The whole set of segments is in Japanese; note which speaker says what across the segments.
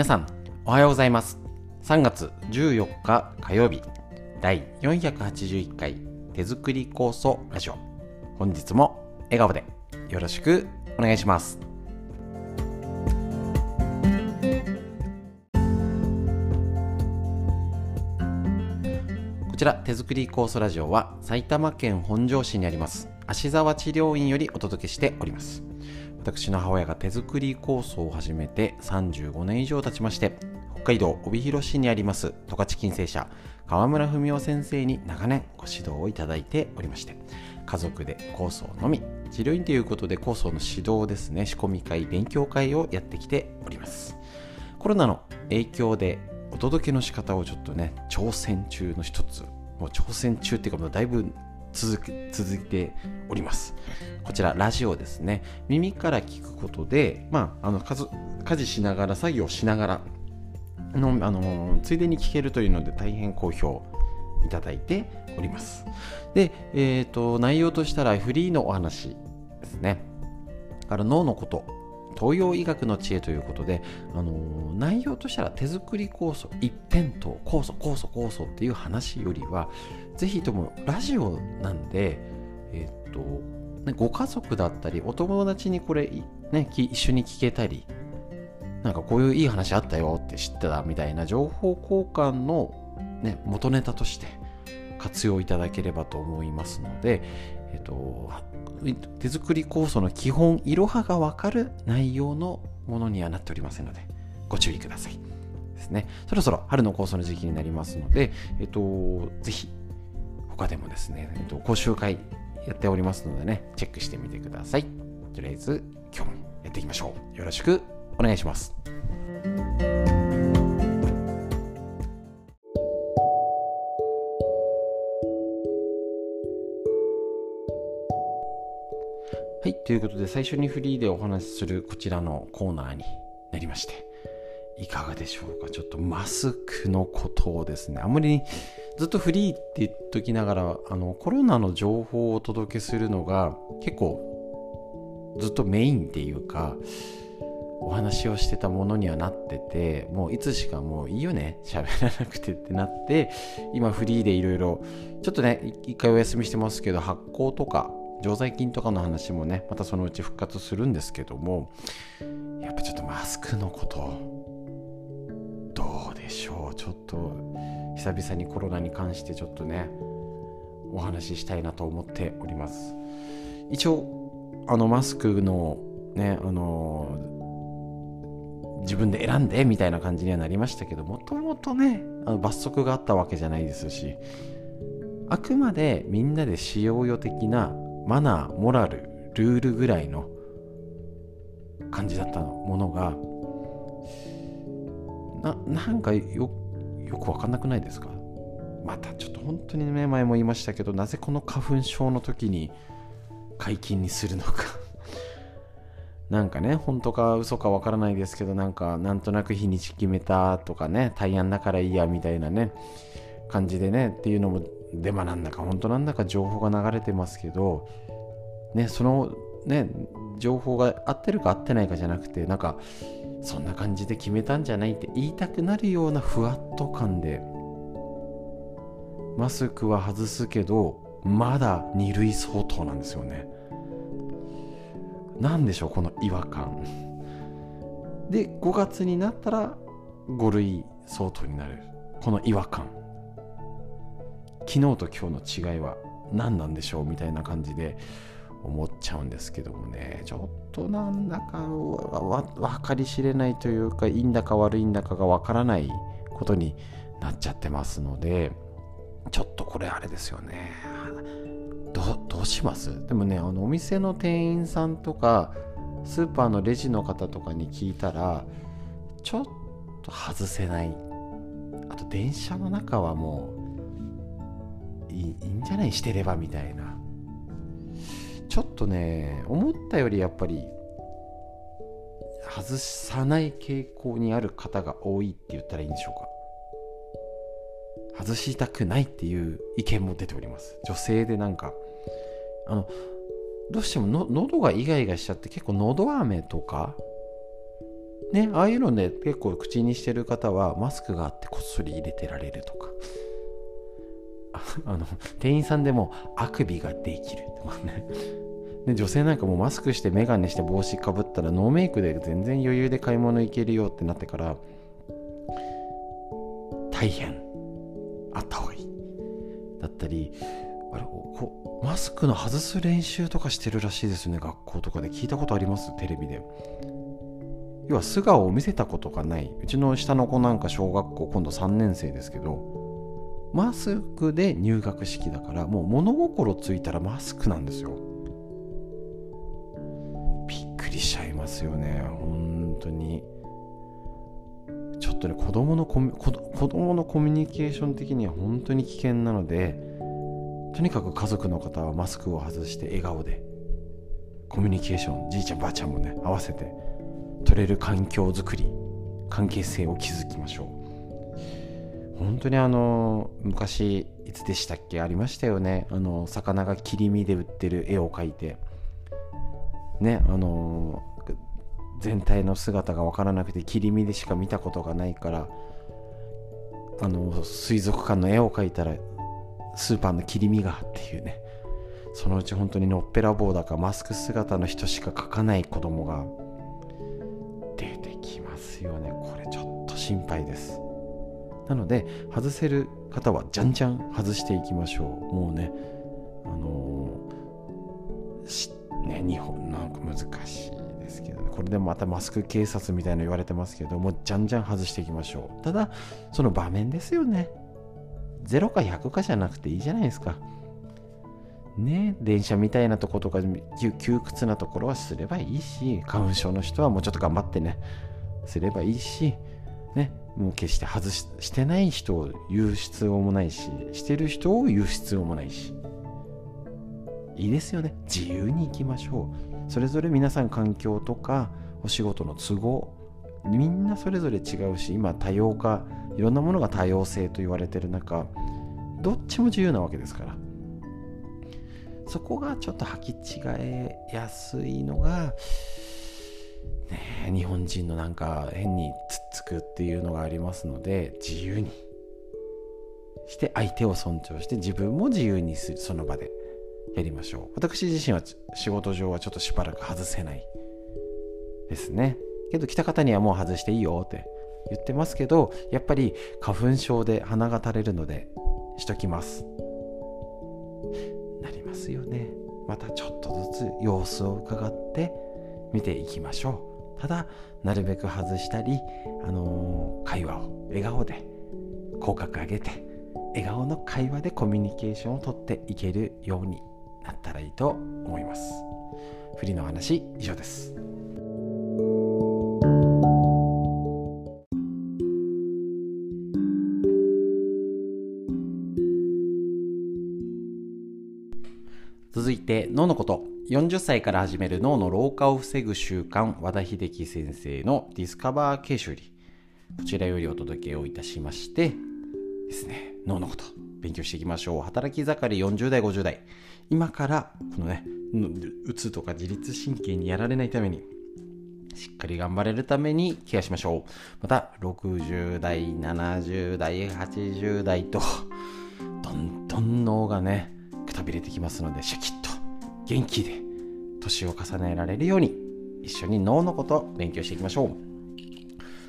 Speaker 1: 皆さんおはようございます。3月14日火曜日第481回手作り酵素ラジオ。本日も笑顔でよろしくお願いします。こちら手作り酵素ラジオは埼玉県本庄市にあります芦沢治療院よりお届けしております。私の母親が手作り酵素を始めて35年以上経ちまして北海道帯広市にあります十勝金星社川村文夫先生に長年ご指導をいただいておりまして家族で酵素を飲み治療院ということで酵素の指導ですね仕込み会勉強会をやってきております。コロナの影響でお届けの仕方をちょっとね挑戦中の一つもう挑戦中っていうかもうだいぶ続く続いております。こちらラジオですね。耳から聞くことでまああの家事しながら作業しながらのあのついでに聞けるというので大変好評いただいております。で、えーと、内容としたらフリーのお話ですね。から脳のこと。東洋医学の知恵ということで、あのー、内容としたら手作り酵素一辺倒酵素酵素酵素っていう話よりはぜひともラジオなんで、えっ、とね、ご家族だったりお友達にこれ、ね、一緒に聞けたりなんかこういういい話あったよって知ってたみたいな情報交換の、ね、元ネタとして活用いただければと思いますので、えっと、手作り酵素の基本いろはがわかる内容のものにはなっておりませんのでご注意ください。ですね。そろそろ春の酵素の時期になりますので、えっと、ぜひ他でもですね、えっと、講習会やっておりますのでねチェックしてみてください。とりあえず今日もやっていきましょう。よろしくお願いします。ということで最初にフリーでお話しするこちらのコーナーになりまして、いかがでしょうか？ちょっとマスクのことをですね、あんまりずっとフリーって言っときながら、あのコロナの情報をお届けするのが結構ずっとメインっていうか、お話をしてたものにはなっててもういつしかもういいよね喋らなくてってなって今フリーでいろいろちょっとね一回お休みしてますけど発酵とか常在菌とかの話もねまたそのうち復活するんですけどもやっぱちょっとマスクのことどうでしょう。ちょっと久々にコロナに関してちょっとねお話ししたいなと思っております。一応あのマスクのねあの自分で選んでみたいな感じにはなりましたけどもともとねあの罰則があったわけじゃないですしあくまでみんなで使用用的なマナーモラルルールぐらいの感じだったものがななんかよよくわかんなくないですか？またちょっと本当にね前も言いましたけどなぜこの花粉症の時に解禁にするのか。なんかね本当か嘘かわからないですけどなんかなんとなく日にち決めたとかね大安だからいいやみたいなね感じでねっていうのもデマなんだか本当なんだか情報が流れてますけど、ね、そのね、情報が合ってるか合ってないかじゃなくて、なんか、そんな感じで決めたんじゃないって言いたくなるようなふわっと感で、マスクは外すけど、まだ2類相当なんですよね。なんでしょう、この違和感。で、5月になったら5類相当になる。この違和感。昨日と今日の違いは何なんでしょうみたいな感じで思っちゃうんですけどもね。ちょっとなんだか分かり知れないというかいいんだか悪いんだかが分からないことになっちゃってますのでちょっとこれあれですよね。どどうします？でもねあのお店の店員さんとかスーパーのレジの方とかに聞いたらちょっと外せない。あと電車の中はもういいんじゃないしてればみたいな。ちょっとね思ったよりやっぱり外さない傾向にある方が多いって言ったらいいんでしょうか。外したくないっていう意見も出ております。女性でなんかあのどうしてもの喉がイガイガしちゃって結構喉飴とかねああいうので、ね、結構口にしてる方はマスクがあってこっそり入れてられるとか。あの店員さんでもあくびができるとかね。で女性なんかもマスクして眼鏡して帽子かぶったらノーメイクで全然余裕で買い物行けるよってなってから大変あった方がいい。だったりあれこマスクの外す練習とかしてるらしいですね。学校とかで聞いたことあります？テレビで。要は素顔を見せたことがない。うちの下の子なんか小学校今度3年生ですけどマスクで入学式だからもう物心ついたらマスクなんですよ。びっくりしちゃいますよね。本当に。ちょっとね子供のコミ子供のコミュニケーション的には本当に危険なのでとにかく家族の方はマスクを外して笑顔でコミュニケーションじいちゃんばあちゃんもね合わせて取れる環境づくり関係性を築きましょう。本当にあの昔いつでしたっけ？ありましたよね。あの魚が切り身で売ってる絵を描いて。ねあの全体の姿が分からなくて切り身でしか見たことがないからあの水族館の絵を描いたらスーパーの切り身がっていうね。そのうち本当にのっぺらぼうだかマスク姿の人しか描かない子供が出てきますよね。これちょっと心配です。なので外せる方はじゃんじゃん外していきましょう。もうねあのー、ね日本なんか難しいですけど、ね、これでもまたマスク警察みたいな言われてますけどもじゃんじゃん外していきましょう。ただその場面ですよね。0か100かじゃなくていいじゃないですか。ね、電車みたいなとことか窮屈なところはすればいいし花粉症の人はもうちょっと頑張ってねすればいいし、ね、もう決して外ししてない人を言う必要もないししてる人を言う必要もないし。いいですよね。自由に行きましょう。それぞれ皆さん環境とかお仕事の都合みんなそれぞれ違うし今多様化いろんなものが多様性と言われてる中どっちも自由なわけですから。そこがちょっと履き違えやすいのが、ね、日本人のなんか変につっくっていうのがありますので自由にして相手を尊重して自分も自由にするその場でやりましょう。私自身は仕事上はちょっとしばらく外せないですね。けど来た方にはもう外していいよって言ってますけどやっぱり花粉症で鼻が垂れるのでしときます。なりますよね。またちょっとずつ様子を伺って見ていきましょう。ただなるべく外したり、あのー、会話を笑顔で口角上げて笑顔の会話でコミュニケーションをとっていけるようになったらいいと思います。振りの話以上です。続いて脳のこと。40歳から始める脳の老化を防ぐ習慣和田秀樹先生のディスカバー形修理こちらよりお届けをいたしましてですね脳のこと勉強していきましょう。働き盛り40代50代。今からこのねうつとか自律神経にやられないためにしっかり頑張れるためにケアしましょう。また60代70代80代とどんどん脳がねくたびれてきますのでシャキッ元気で年を重ねられるように一緒に脳のこと勉強していきましょう。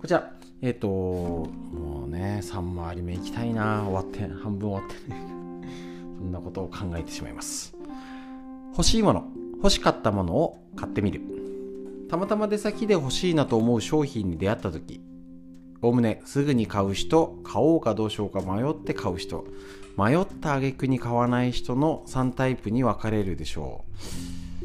Speaker 1: こちらえっ、ー、ともうね3回り目行きたいな終わって半分終わってね。そんなことを考えてしまいます。欲しいもの欲しかったものを買ってみる。たまたま出先で欲しいなと思う商品に出会った時おむねすぐに買う人買おうかどうしようか迷って買う人。迷った挙句に買わない人の3タイプに分かれるでしょう。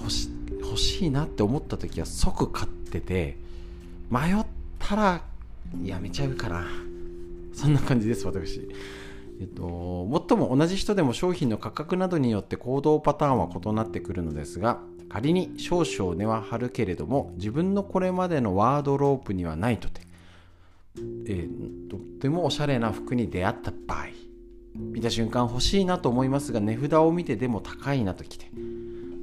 Speaker 1: 欲し欲しいなって思った時は即買ってて迷ったらやめちゃうかな。そんな感じです私。えっと、最も同じ人でも商品の価格などによって行動パターンは異なってくるのですが仮に少々値は張るけれども自分のこれまでのワードロープにはないとてえー、とってもおしゃれな服に出会った場合見た瞬間欲しいなと思いますが値札を見てでも高いなときて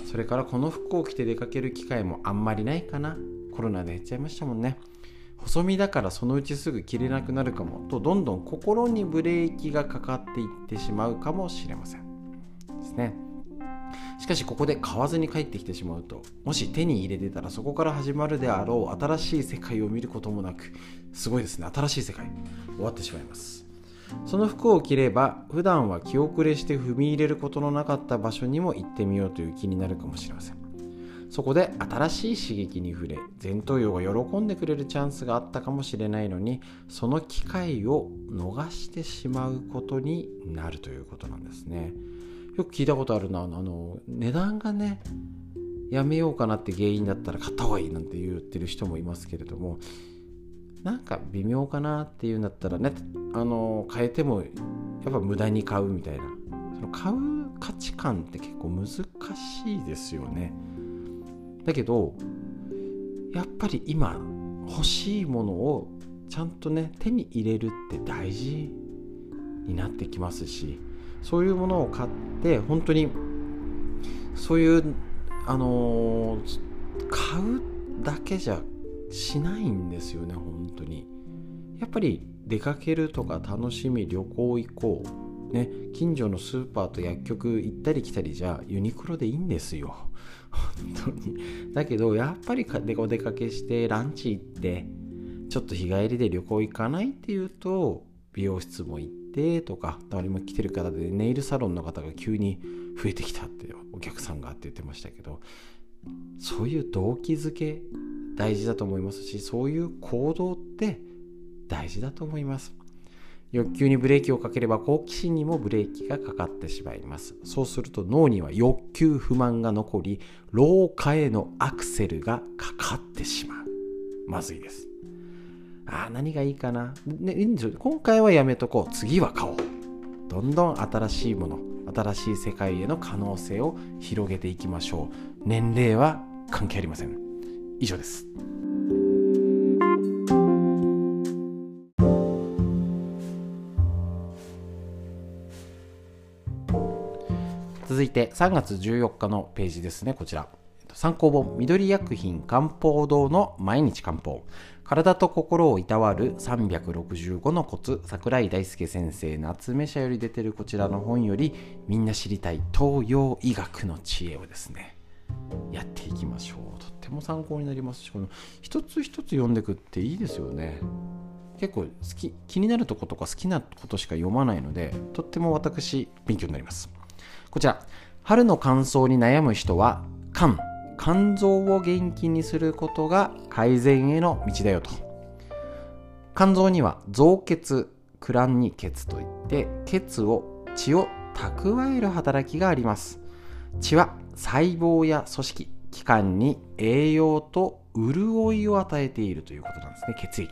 Speaker 1: それからこの服を着て出かける機会もあんまりないかな。コロナで減っちゃいましたもんね。細身だからそのうちすぐ着れなくなるかも。とどんどん心にブレーキがかかっていってしまうかもしれません。ですね。しかしここで買わずに帰ってきてしまうともし手に入れてたらそこから始まるであろう新しい世界を見ることもなくすごいですね。新しい世界終わってしまいます。その服を着れば普段は気遅れして踏み入れることのなかった場所にも行ってみようという気になるかもしれません。そこで新しい刺激に触れ前頭葉が喜んでくれるチャンスがあったかもしれないのにその機会を逃してしまうことになるということなんですね。よく聞いたことあるな。あの値段がねやめようかなって原因だったら買った方がいいなんて言ってる人もいますけれどもなんか微妙かなっていうんだったらねあの変えてもやっぱ無駄に買うみたいな。その買う価値観って結構難しいですよね。だけどやっぱり今欲しいものをちゃんとね手に入れるって大事になってきますしそういうものを買って本当にそういうあのー、買うだけじゃしないんですよね本当に。やっぱり出かけるとか楽しみ旅行行こう。ね近所のスーパーと薬局行ったり来たりじゃユニクロでいいんですよ。本当に。だけどやっぱりお出かけしてランチ行ってちょっと日帰りで旅行行かないっていうと美容室も行ってとか誰も来てる方でネイルサロンの方が急に増えてきたってお客さんがって言ってましたけどそういう動機づけ大事だと思いますしそういう行動って大事だと思います。欲求にブレーキをかければ好奇心にもブレーキがかかってしまいます。そうすると脳には欲求不満が残り老化へのアクセルがかかってしまう。まずいです。あ何がいいかな、ね、いいんですよ今回はやめとこう。次は買おう。どんどん新しいもの新しい世界への可能性を広げていきましょう。年齢は関係ありません。以上です。続いて3月14日のページですね。こちら。参考本緑薬品漢方堂の毎日漢方。体と心をいたわる365のコツ桜井大輔先生夏目社より出てるこちらの本よりみんな知りたい東洋医学の知恵をですねやっていきましょう。とっても参考になります。しこの一つ一つ読んでくっていいですよね。結構好き気になるとことか好きなことしか読まないのでとっても私勉強になります。こちら春の乾燥に悩む人は肝肝臓を元気にすることが改善への道だよと。肝臓には造血クランニ血といって血を血を蓄える働きがあります。血は細胞や組織器官に栄養と潤いを与えているということなんですね。血液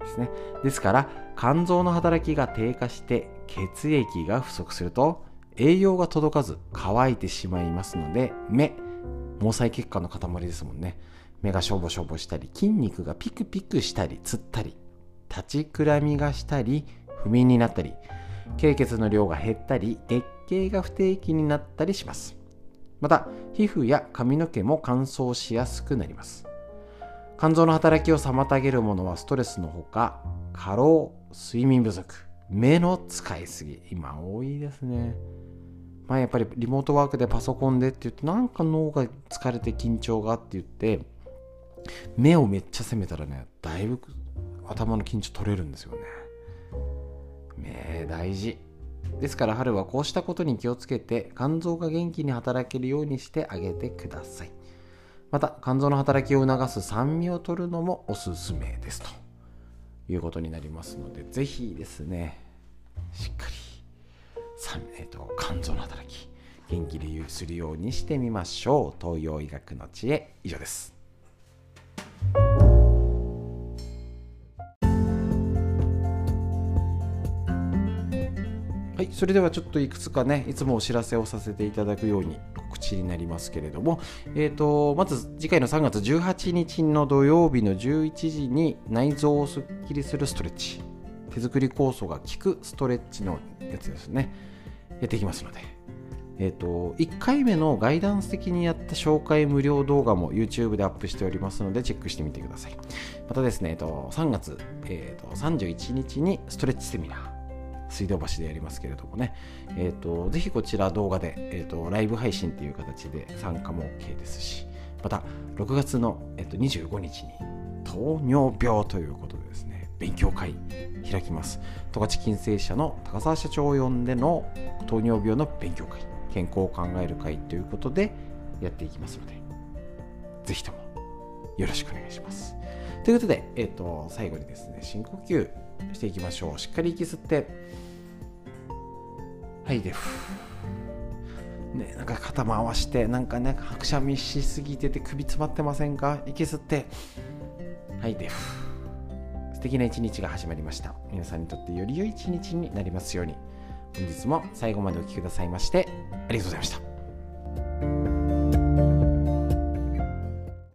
Speaker 1: ですね。ですから肝臓の働きが低下して血液が不足すると栄養が届かず乾いてしまいますので目毛細血管の塊ですもんね。目がしょぼしょぼしたり筋肉がピクピクしたりつったり立ちくらみがしたり不眠になったり経血の量が減ったり月経が不定期になったりします。また皮膚や髪の毛も乾燥しやすくなります。肝臓の働きを妨げるものはストレスのほか過労睡眠不足目の使いすぎ今多いですね。まあやっぱりリモートワークでパソコンでって言ってなんか脳が疲れて緊張がって言って目をめっちゃ責めたらねだいぶ頭の緊張取れるんですよね。目大事。ですから春はこうしたことに気をつけて肝臓が元気に働けるようにしてあげてください。また肝臓の働きを促す酸味を取るのもおすすめですということになりますのでぜひですねしっかりえーと、肝臓の働き元気でするようにしてみましょう東洋医学の知恵。以上です。はい、それではちょっといくつかね、いつもお知らせをさせていただくように告知になりますけれども、えーと、まず次回の3月18日の土曜日の11時に内臓をすっきりするストレッチ、手作り酵素が効くストレッチのやつですね、やっていきますので、えっ、と、1回目のガイダンス的にやった紹介無料動画も YouTube でアップしておりますので、チェックしてみてください。またですね、えっ、と、3月、えっ、と、31日にストレッチセミナー、水道橋でやりますけれどもね、えっ、と、ぜひこちら動画で、えっ、と、ライブ配信っていう形で参加も OK ですし、また、6月の、えっと25日に糖尿病ということでですね、勉強会開きます。十勝金星社の高澤社長を呼んでの糖尿病の勉強会。健康を考える会ということでやっていきますので、ぜひともよろしくお願いします。ということで、え、ー、と、最後にですね、深呼吸していきましょう。しっかり息吸って、はい、で、ね、なんか肩回して、なんかね、くしゃみしすぎてて首詰まってませんか？息吸って、はい、でふ、素敵な一日が始まりました。皆さんにとってより良い一日になりますように。本日も最後までお聴きくださいましてありがとうございました